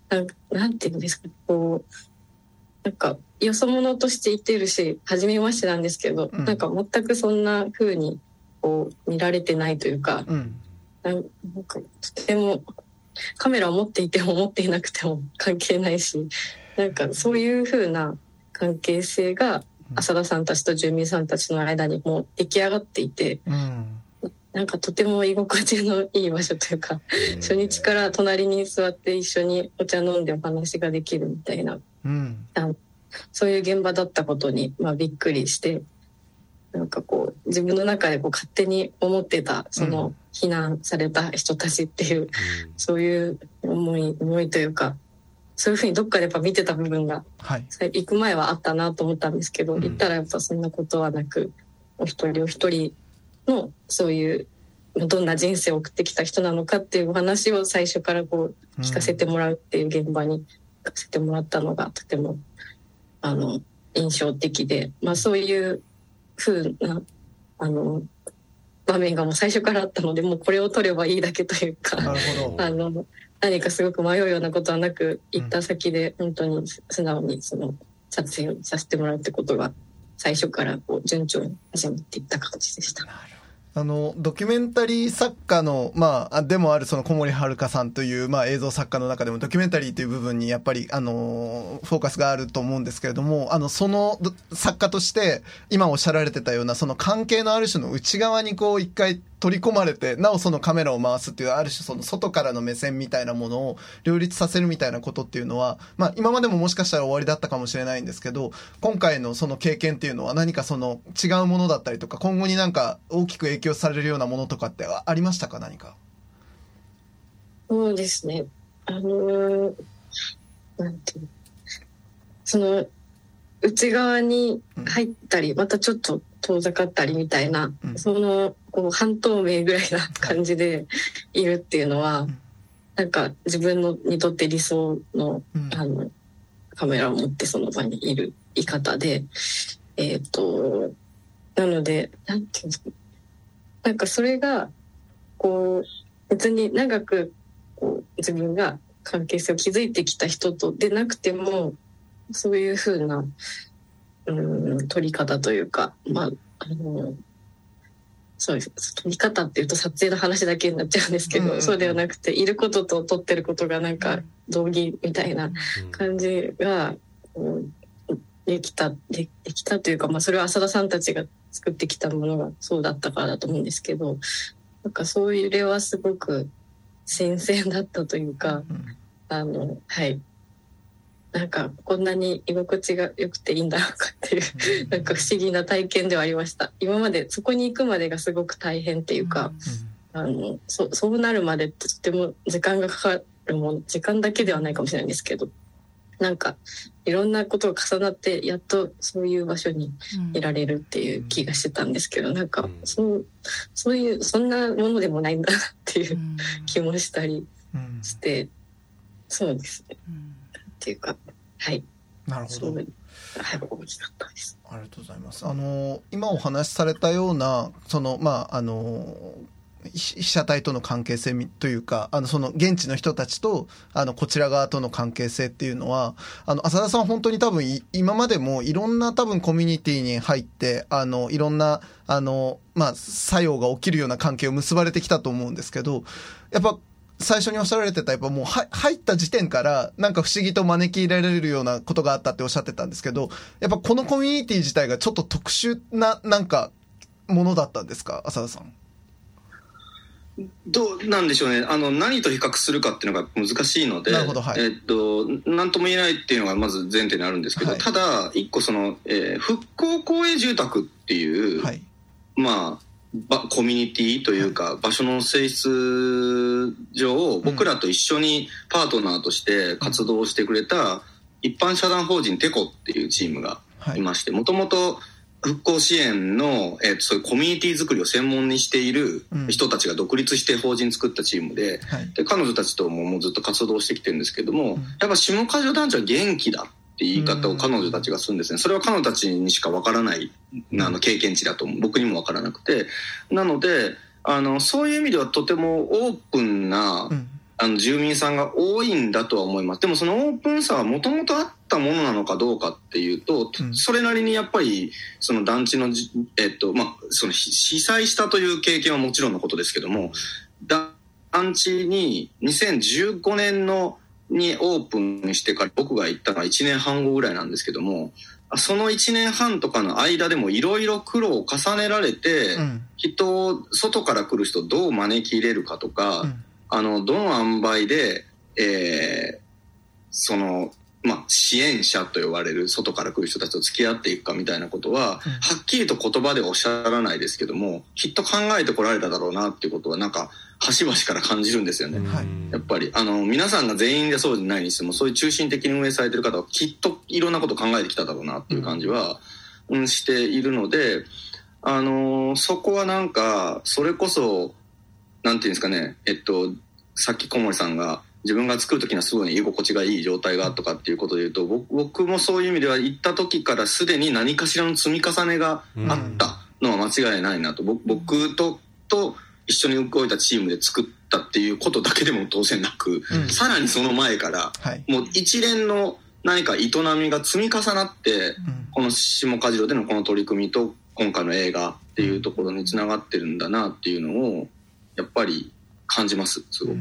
なんなんていうんですかこうなんかよそ者として言ってるし初めましてなんですけど、うん、なんか全くそんな風にこう見られてないというか、うん、なんかとてもカメラを持っていても持っていなくても関係ないしなんかそういう風な関係性が浅田さんたちと住民さんたちの間にもう出来上がっていて、うん、なんかとても居心地のいい場所というか、初日から隣に座って一緒にお茶飲んでお話ができるみたいな、うん、そういう現場だったことに、まあ、びっくりしてなんかこう自分の中でこう勝手に思ってたその避難された人たちっていう、うん、そういう思い思いというかそういうふうにどっかでやっぱ見てた部分が、はい、行く前はあったなと思ったんですけど、うん、行ったらやっぱそんなことはなくお一人お一人のそういうどんな人生を送ってきた人なのかっていうお話を最初からこう聞かせてもらうっていう現場に聞かせてもらったのがとてもあの印象的で、まあ、そういう風なあの場面がもう最初からあったのでもうこれを取ればいいだけというかあの何かすごく迷うようなことはなく行った先で本当に素直にその撮影をさせてもらうってことが最初からこう順調に始まっていった感じでした。あの、ドキュメンタリー作家の、まあ、でもあるその小森遥さんという、まあ映像作家の中でもドキュメンタリーという部分にやっぱり、あの、フォーカスがあると思うんですけれども、あの、その作家として、今おっしゃられてたような、その関係のある種の内側にこう一回取り込まれて、なおそのカメラを回すっていう、ある種その外からの目線みたいなものを両立させるみたいなことっていうのは、まあ今までももしかしたら終わりだったかもしれないんですけど、今回のその経験っていうのは何かその違うものだったりとか、今後になんか大きく影響されるようなものとかってありましたか？何か。そうですね。あのー、なんていう。その、内側に入ったり、またちょっと遠ざかったりみたいな、うん、そのこう半透明ぐらいな感じでい。るっていうのは、うん、なんか自分のにとって理想のうん、あのカメラを持ってその場にいる言い方でえっ、ー、となのでなんていうんですかなんかそれがこう別に長くこう自分が関係性を築いてきた人とでなくてもそういうふうなうん撮り方というかまああのそうです撮り方っていうと撮影の話だけになっちゃうんですけど、うんうん、そうではなくていることと撮ってることがなんか同義みたいな感じが、うん、できたでできたというか、まあ、それは浅田さんたちが作ってきたものがそうだったからだと思うんですけどなんかそういう例はすごく新鮮だったというか、うん、あのはいなんかこんなに居心地が良くていいんだろうかっていうなんか不思議な体験ではありました。今までそこに行くまでがすごく大変っていうか、あのそそうなるまでってとても時間がかかるもの時間だけではないかもしれないんですけどなんかいろんなことが重なってやっとそういう場所にいられるっていう気がしてたんですけど、なんかそうそういうそんなものでもないんだなっていう気もしたりして、そうですね。っていうか。はい。なるほど。はい大きかったです。ありがとうございます。あの今お話しされたようなそのまああの被写体との関係性というか、あの、その現地の人たちと、あの、こちら側との関係性っていうのは、あの、浅田さん本当に多分今までもいろんな多分コミュニティに入って、あの、いろんな、あの、まあ、作用が起きるような関係を結ばれてきたと思うんですけど、やっぱ最初におっしゃられてた、やっぱもう入った時点から、なんか不思議と招き入れられるようなことがあったっておっしゃってたんですけど、やっぱこのコミュニティ自体がちょっと特殊な、なんか、ものだったんですか、浅田さん。どうなんでしょうね。あの、何と比較するかっていうのが難しいので、なるほど、はい、えっと、なんとも言えないっていうのがまず前提にあるんですけど、はい、ただ、一個その、えー、復興公営住宅っていう、はい、まあ、コミュニティというか、場所の性質上、僕らと一緒にパートナーとして活動してくれた一般社団法人テコっていうチームがい。まして、もともと復興支援の、えー、そういうコミュニティ作りを専門にしている人たちが独立して法人作ったチームで、で彼女たちとももうずっと活動してきてるんですけども、やっぱ下梶団地は元気だって言い方を彼女たちがするんですね。それは彼女たちにしかわからない、あの、経験値だと僕にもわからなくて。なので、あの、そういう意味ではとてもオープンな、あの、住民さんが多いんだとは思います。でもそのオープンさはもともとあったものなのかどうかっていうと、それなりにやっぱり、その団地の、えっと、まあ、その被災したという経験はもちろんのことですけども、団地に2015年のにオープンしてから僕が行ったのは1年半後ぐらいなんですけども、その1年半とかの間でもいろいろ苦労を重ねられて、うん、人を、外から来る人をどう招き入れるかとか、うん、あの、どの塩梅で、えー、その、まあ、支援者と呼ばれる外から来る人たちと付き合っていくかみたいなことは、はっきりと言葉でおっしゃらないですけども、きっと考えてこられただろうなっていうことは、なんか、端々から感じるんですよね。はい、やっぱり、あの、皆さんが全員でそうじゃないにしても、そういう中心的に運営されてる方は、きっといろんなこと考えてきただろうなっていう感じは、うん、しているので、あのそこはなんか、それこそ、なんていうんですかね、えっと、さっき小森さんが、自分が作る時にはすごい居心地がいい状態がとかっていうことで言うと僕もそういう意味では行った時からすでに何かしらの積み重ねがあったのは間違いないなと。僕とと一緒に動いたチームで作ったっていうことだけでも当然なく、うん、さらにその前から、はい、もう一連の何か営みが積み重なって、この下梶郎でのこの取り組みと今回の映画っていうところにつながってるんだなっていうのをやっぱり感じますすごく。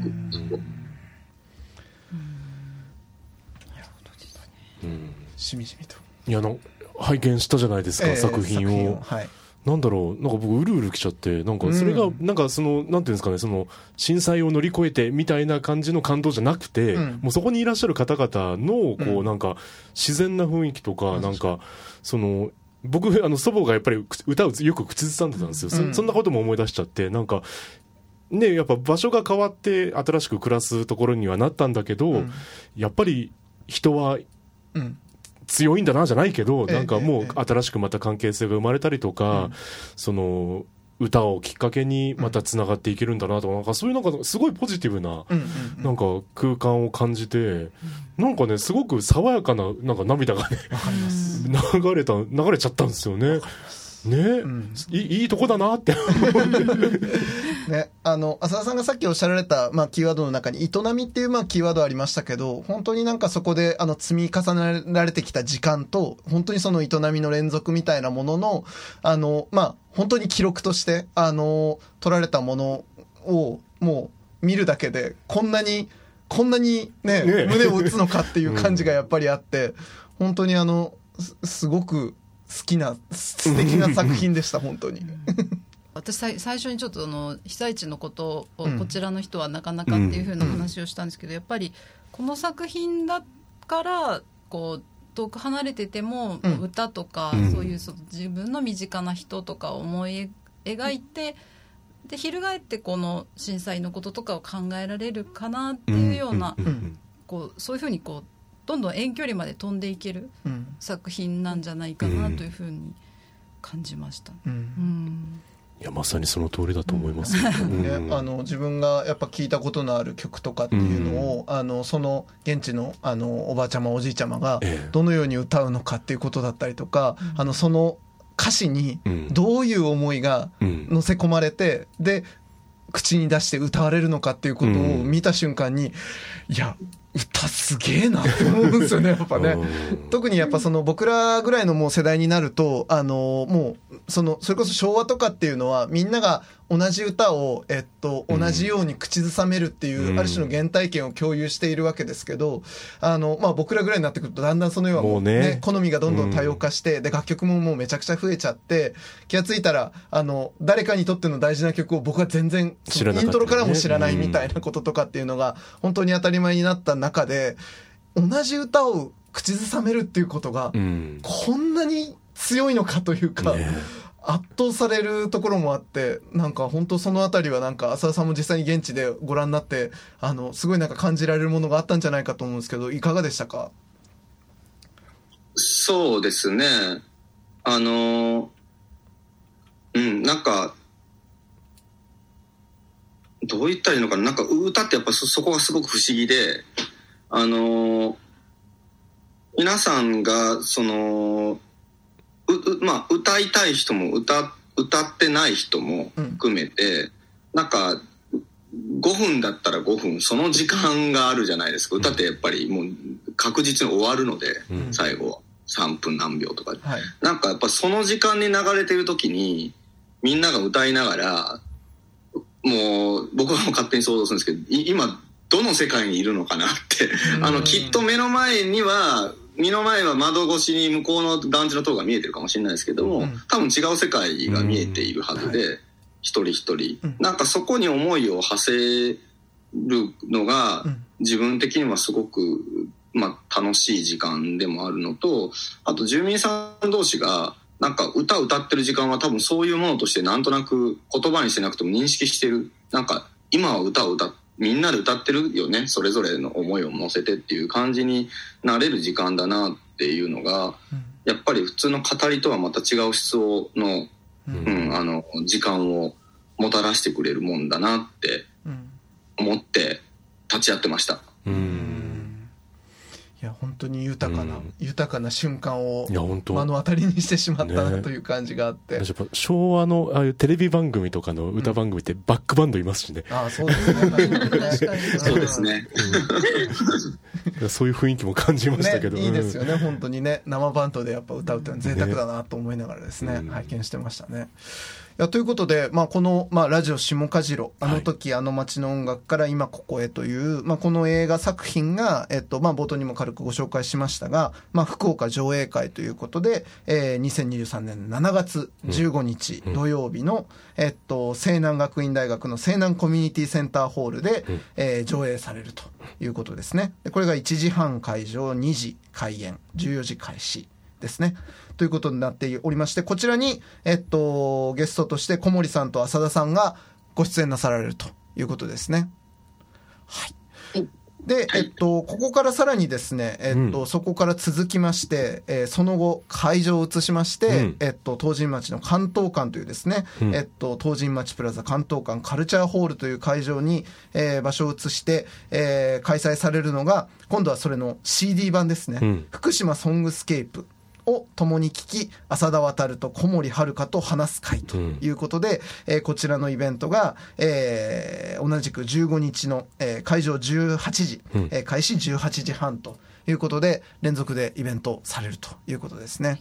しみじみと。いやの拝見したじゃないですか、えー、作品を。はいなんだろう、なんか僕、うるうるきちゃって、なんかそれが、なんかその、なんていうんですかね、その、震災を乗り越えてみたいな感じの感動じゃなくて、うん、もうそこにいらっしゃる方々の、こう、なんか、自然な雰囲気とか、なんか、その、僕、あの、祖母がやっぱり歌をよく口ずさんでたんですよ。そそんなことも思い出しちゃって、なんか、ね、やっぱ場所が変わって新しく暮らすところにはなったんだけど、うん、やっぱり人は、強いんだなじゃないけど、なんかもう新しくまた関係性が生まれたりとか、その、歌をきっかけにまたつながっていけるんだなとか、なんかそういうなんかすごいポジティブな、なんか空間を感じて、なんかね、すごく爽やかな、なんか涙がね、流れた、流れちゃったんですよね。ね、うん、い いいとこだなって。ね、あの浅田さんがさっきおっしゃられた、まあ、キーワードの中に「営み」っていう、まあ、キーワードありましたけど本当になんかそこであの積み重ねられてきた時間と本当にその営みの連続みたいなもののあの、まあ、本当に記録としてあの取られたものをもう見るだけでこんなにこんなにね、ね。胸を打つのかっていう感じがやっぱりあって、うん、本当にあのすごく好きな素敵な作品でした本当に。私最初にちょっとあの被災地のことをこちらの人はなかなかっていうふうな話をしたんですけど、やっぱりこの作品だからこう遠く離れてても歌とか、そういうそ自分の身近な人とかを思い描いて、で翻ってこの震災のこととかを考えられるかなっていうような、こうそういうふうにこうどんどん遠距離まで飛んでいける作品なんじゃないかなというふうに感じました。うん、うん。いやまさにその通りだと思います、ねあの自分がやっぱ聞いたことのある曲とかっていうのを、うん、あのその現地のあのおばあちゃまおじいちゃまがどのように歌うのかっていうことだったりとか、ええ、あのその歌詞にどういう思いが乗せ込まれて、うん、で口に出して歌われるのかっていうことを見た瞬間に、いや歌すげえなって思うんですよね、やっぱね。特にやっぱその僕らぐらいのもう世代になると、あの、もう、その、それこそ昭和とかっていうのは、みんなが同じ歌を、えっと、同じように口ずさめるっていう、ある種の原体験を共有しているわけですけど、あの、まあ僕らぐらいになってくると、だんだんそのような、ね、ね、好みがどんどん多様化して、で、楽曲ももうめちゃくちゃ増えちゃって、気がついたら、あの、誰かにとっての大事な曲を僕は全然、イントロからも知らないみたいなこととかっていうのが、本当に当たり前になった中で、同じ歌を口ずさめるっていうことが、こんなに強いのかというか、ね。圧倒されるところもあってなんか本当その辺りはなんか浅田さんも実際に現地でご覧になってあのすごいなんか感じられるものがあったんじゃないかと思うんですけどいかがでしたか？そうですね。あのうんなんかどう言ったらいいのかな。なんか歌ってやっぱそそこがすごく不思議であの皆さんがそのうまあ歌いたい人も歌歌ってない人も含めて、うん、なんか5分だったら5分その時間があるじゃないですか。歌ってやっぱりもう確実に終わるので、うん、最後は。3分何秒とか、はい、なんかやっぱその時間に流れてる時にみんなが歌いながらもう僕は勝手に想像するんですけど今どの世界にいるのかなってあのきっと目の前には目の前は窓越しに向こうの団地の塔が見えてるかもしれないですけども、うん、多分違う世界が見えているはずで、うん。はい、一人一人、うん、なんかそこに思いを馳せるのが、自分的にはすごく、まあ、楽しい時間でもあるのとあと住民さん同士がなんか歌歌ってる時間は多分そういうものとしてなんとなく言葉にしてなくても認識してる。なんか今は歌を歌ってみんなで歌ってるよねそれぞれの思いを乗せてっていう感じになれる時間だなっていうのが、うん、やっぱり普通の語りとはまた違う質の,、うん。うん、あの時間をもたらしてくれるもんだなって思って立ち会ってました。うんいや本当に豊かな、うん、豊かな瞬間を目の当たりにしてしまったな、という感じがあって、昭和のああいうテレビ番組とかの歌番組ってバックバンドいますしね、うん、ああそうですね。確かに。そうですね、うん、そういう雰囲気も感じましたけど、ね、いいですよね。本当にね生バンドでやっぱ歌うってのは贅沢だなと思いながらですね、ね、拝見してましたねやということで、まあ、この、まあ、ラジオ下かじろ、あの時、あの街の音楽から今ここへという、まあ、この映画作品が、えっと、まあ、冒頭にも軽くご紹介しましたが、まあ、福岡上映会ということで、えー、2023年7月15日土曜日の、えっと、西南学院大学の西南コミュニティセンターホールで、えー、上映されるということですね。これが1時半会場、2時開演、14時開始ですね。ということになっておりまして、こちらに、えっと、ゲストとして小森さんとアサダさんがご出演なさられるということですね。はい。で、えっと、ここからさらにですね、えっと、うん、そこから続きまして、えー、その後、会場を移しまして、うん、えっと、東神町の関東館というですね、うん、えっと、東神町プラザ関東館カルチャーホールという会場に、えー、場所を移して、えー、開催されるのが、今度はそれの CD 版ですね、福島ソングスケープを共に聞き浅田渉と小森遥と話す会ということで、うん、えー、こちらのイベントが、えー、同じく15日の、えー、会場18時、うん、えー、開始18時半ということで連続でイベントされるということですね。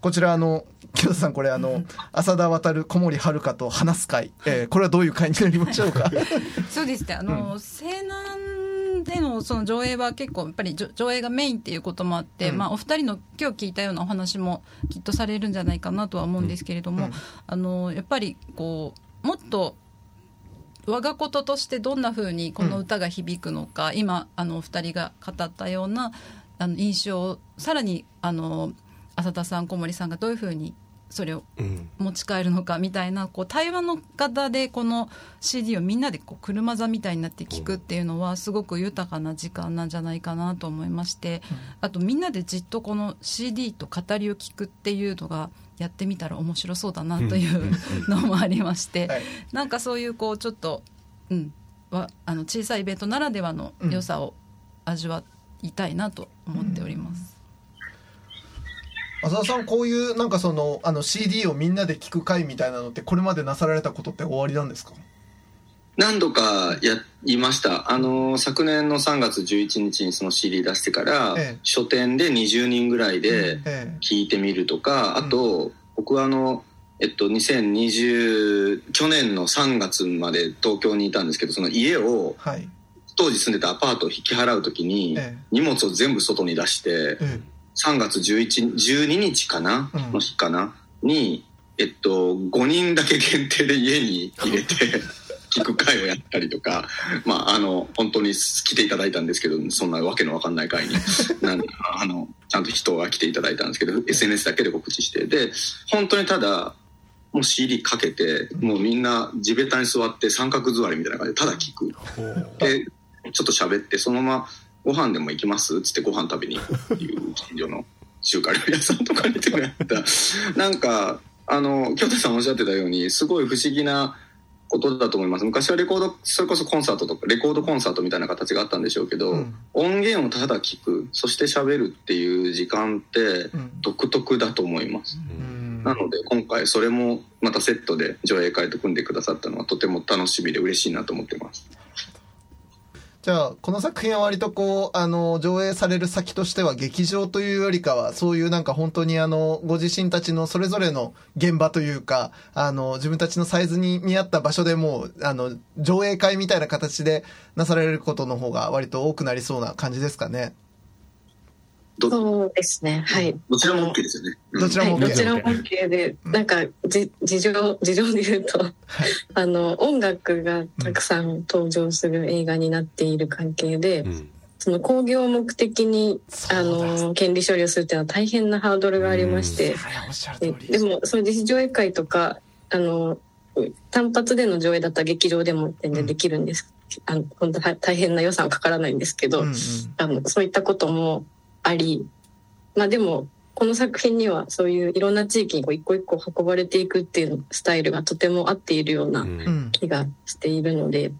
こちらあの清田さんこれあの 浅田渉小森遥と話す会、えー、これはどういう会になりましょうか？そうですね。あの、うん、西南でのその上映は結構やっぱり上映がメインっていうこともあって、うん、まあ、お二人の今日聞いたようなお話もきっとされるんじゃないかなとは思うんですけれども、うん、あのやっぱりこうもっと我がこととしてどんなふうにこの歌が響くのか、うん、今あのお二人が語ったようなあの印象をさらにあの浅田さん小森さんがどういうふうにそれを持ち帰るのかみたいなこう対話の方でこの CD をみんなでこう車座みたいになって聞くっていうのはすごく豊かな時間なんじゃないかなと思いましてあとみんなでじっとこの CD と語りを聞くっていうのがやってみたら面白そうだなというのもありましてなんかそういうこうちょっと、うん、はあの小さいイベントならではの良さを味わいたいなと思っております。浅田さんこういうなんかそのあの CD をみんなで聞く会みたいなのってこれまでなさられたことって終わりなんですか？何度かやりました。あの昨年の3月11日にその CD 出してから、ええ、書店で20人ぐらいで聞いてみるとか、え、あと、僕はあのえっと、2020去年の3月まで東京にいたんですけどその家を、はい、当時住んでたアパートを引き払う時に、荷物を全部外に出して、3月11 12日かな、うん、の日かな？に、えっと、5人だけ限定で家に入れて 聞く会をやったりとか、まあ、あの本当に来ていただいたんですけどそんなわけのわかんない会に。なんあのちゃんと人が来ていただいたんですけど SNS だけで告知して。で本当にただもう CD かけてもうみんな地べたに座って三角座りみたいな感じでただ聞く。でちょっと喋ってそのままご飯でも行きます？っつってご飯食べに行くっていう近所の中華料理屋さんとかにてもやった。なんかあの京都さんおっしゃってたようにすごい不思議なことだと思います。昔はレコードそれこそコンサートとかレコードコンサートみたいな形があったんでしょうけど、うん、音源をただ聞くそして喋るっていう時間って独特だと思います、うん、なので今回それもまたセットで上映会と組んでくださったのはとても楽しみで嬉しいなと思ってますじゃあ、この作品は割とこう、あの、上映される先としては劇場というよりかは、そういうなんか本当にあの、ご自身たちのそれぞれの現場というか、あの、自分たちのサイズに見合った場所でもう、あの、上映会みたいな形でなされることの方が割と多くなりそうな感じですかね。そうですね。はい。どちらも OK ですよね。どちらも OK、はい、どちらも OK で、なんかじ事情事情で言うと、はい、あの音楽がたくさん登場する映画になっている関係で。うん。その興行目的にあの権利処理をするっていうのは大変なハードルがありまして、でもその自主上映会とかあの単発での上映だったら劇場でも全然できるんです、うん、あの本当大変な予算はかからないんですけど、うんうん、あのそういったこともあり、まあでも、この作品にはそういういろんな地域にこう一個一個運ばれていくっていうスタイルがとても合っているような気がしているので、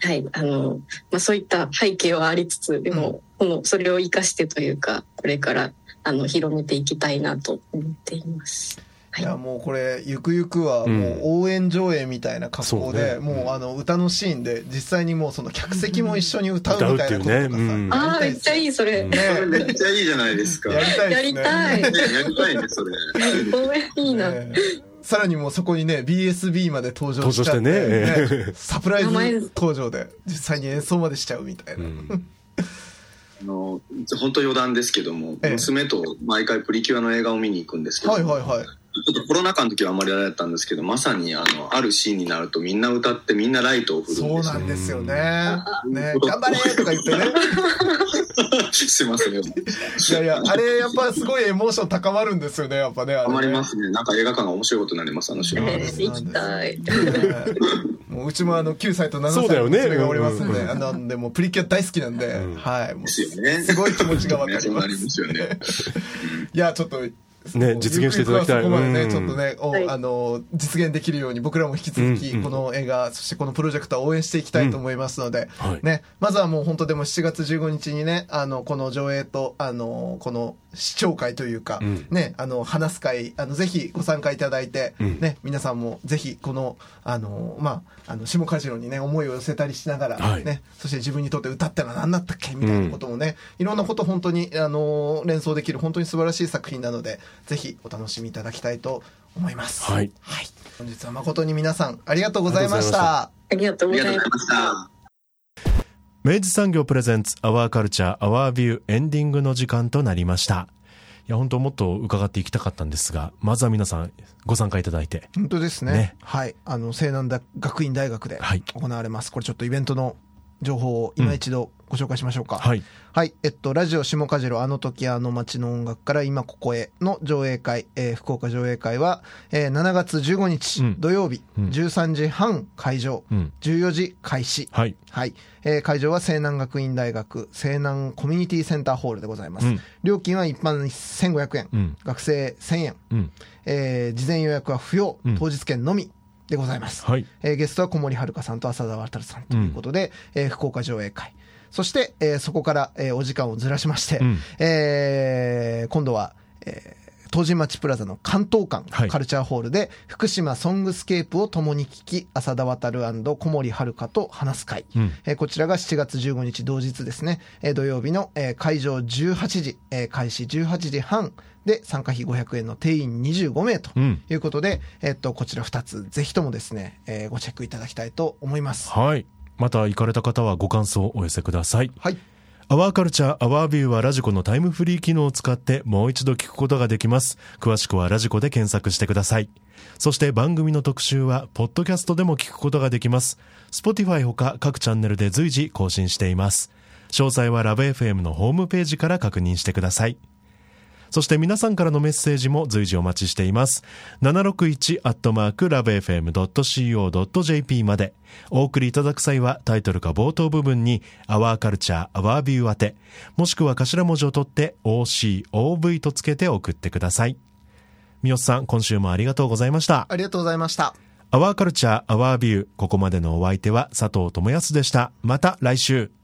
はい、あの、まあ、そういった背景はありつつ、でも、この、それを生かしてというか、これから、あの、広めていきたいなと思っています。い。やもうこれゆくゆくはもう応援上映みたいな格好で、もうあの歌のシーンで実際にもうその客席も一緒に歌うみたいなこととかさ、ああめっちゃいいそれ、ね、めっちゃいいじゃないですか。やりたいやりたい。やりたいねそれ。応援いいな、さらにもうそこにね BSB まで登場しちゃってね。サプライズ登場で実際に演奏までしちゃうみたいな、あの本当余談ですけども、娘と毎回プリキュアの映画を見に行くんですけど、はいはいはい、ちょっとコロナ禍の時はあんまりあれだったんですけどまさにあのあるシーンになるとみんな歌ってみんなライトを振るんですそうなんですよ。ね。ね。頑張れとか言ってね。すいませんいやいやあれやっぱすごいエモーション高まるんですよねやっぱね高まりますね。なんか映画館が面白いことになりますあの瞬間、えー、行きたい、もううちもあの9歳と7歳の娘がおりますんで、ね、あのでもプリキュア大好きなんで、うん、はい。ですよね。すごい気持ちがわかります、ね、いやちょっとね、実現していただきたい。そこまでね、ちょっとね、お、あの、実現できるように僕らも引き続き、この映画、そしてこのプロジェクトは応援していきたいと思いますので、ね、まずはもう本当でも7月15日にね、あの、この上映と、あの、この視聴会というか、ね、あの、話す会、あの、ぜひご参加いただいて、ね、皆さんもぜひ、この、あの、まあ、あの、下梶郎にね、思いを寄せたりしながら、ね、そして自分にとって歌ったら何だったっけみたいなこともね、いろんなこと本当に、あの、連想できる本当に素晴らしい作品なので、ぜひお楽しみいただきたいと思います。はい。はい。本日は誠に皆さん、ありがとうございました。ありがとうございました。明治産業プレゼンツアワーカルチャーアワービューエンディングの時間となりました。いや、本当もっと伺っていきたかったんですが、まずは皆さんご参加いただいて。本当ですね。ねはい。あの、西南学院大学で行われます。はい、これちょっとイベントの情報を今一度ご紹介しましょうか。うん、はい。はい。えっと、ラジオ下梶郎あの時あの街の音楽から今ここへの上映会、えー、福岡上映会は、えー、7月15日、うん、土曜日、うん、13時半会場、うん、14時開始。はい。はい。えー、会場は西南学院大学西南コミュニティセンターホールでございます。うん、料金は一般1500円、うん、学生1000円、うん、えー、事前予約は不要、当日券のみ。でございます、はいえー、ゲストは小森遥さんと浅田渉さんということで、うん、えー、福岡上映会そして、えー、そこから、えー、お時間をずらしまして、うん、えー、今度は、えー東神町プラザの関東館、はい、カルチャーホールで福島ソングスケープを共に聴きアサダワタル小森はるかと話す会、うん、えー、こちらが7月15日同日ですね、えー、土曜日の、えー、会場18時、えー、開始18時半で参加費500円の定員25名ということで、うん、えっとこちら2つぜひともですね、えー、ごチェックいただきたいと思います。はいまた行かれた方はご感想をお寄せくださいはいアワーカルチャーアワービューはラジコのタイムフリー機能を使ってもう一度聞くことができます。詳しくはラジコで検索してください。そして番組の特集は、ポッドキャストでも聞くことができます。Spotify ほか各チャンネルで随時更新しています。詳細はラブ f m のホームページから確認してください。そして皆さんからのメッセージも随時お待ちしています。761-lovefm.co.jp まで。お送りいただく際はタイトルか冒頭部分に Our Culture, Our View 宛て、もしくは頭文字を取って OCOV とつけて送ってください。三好さん、今週もありがとうございました。ありがとうございました。Our Culture, Our View ここまでのお相手は佐藤智康でした。また来週。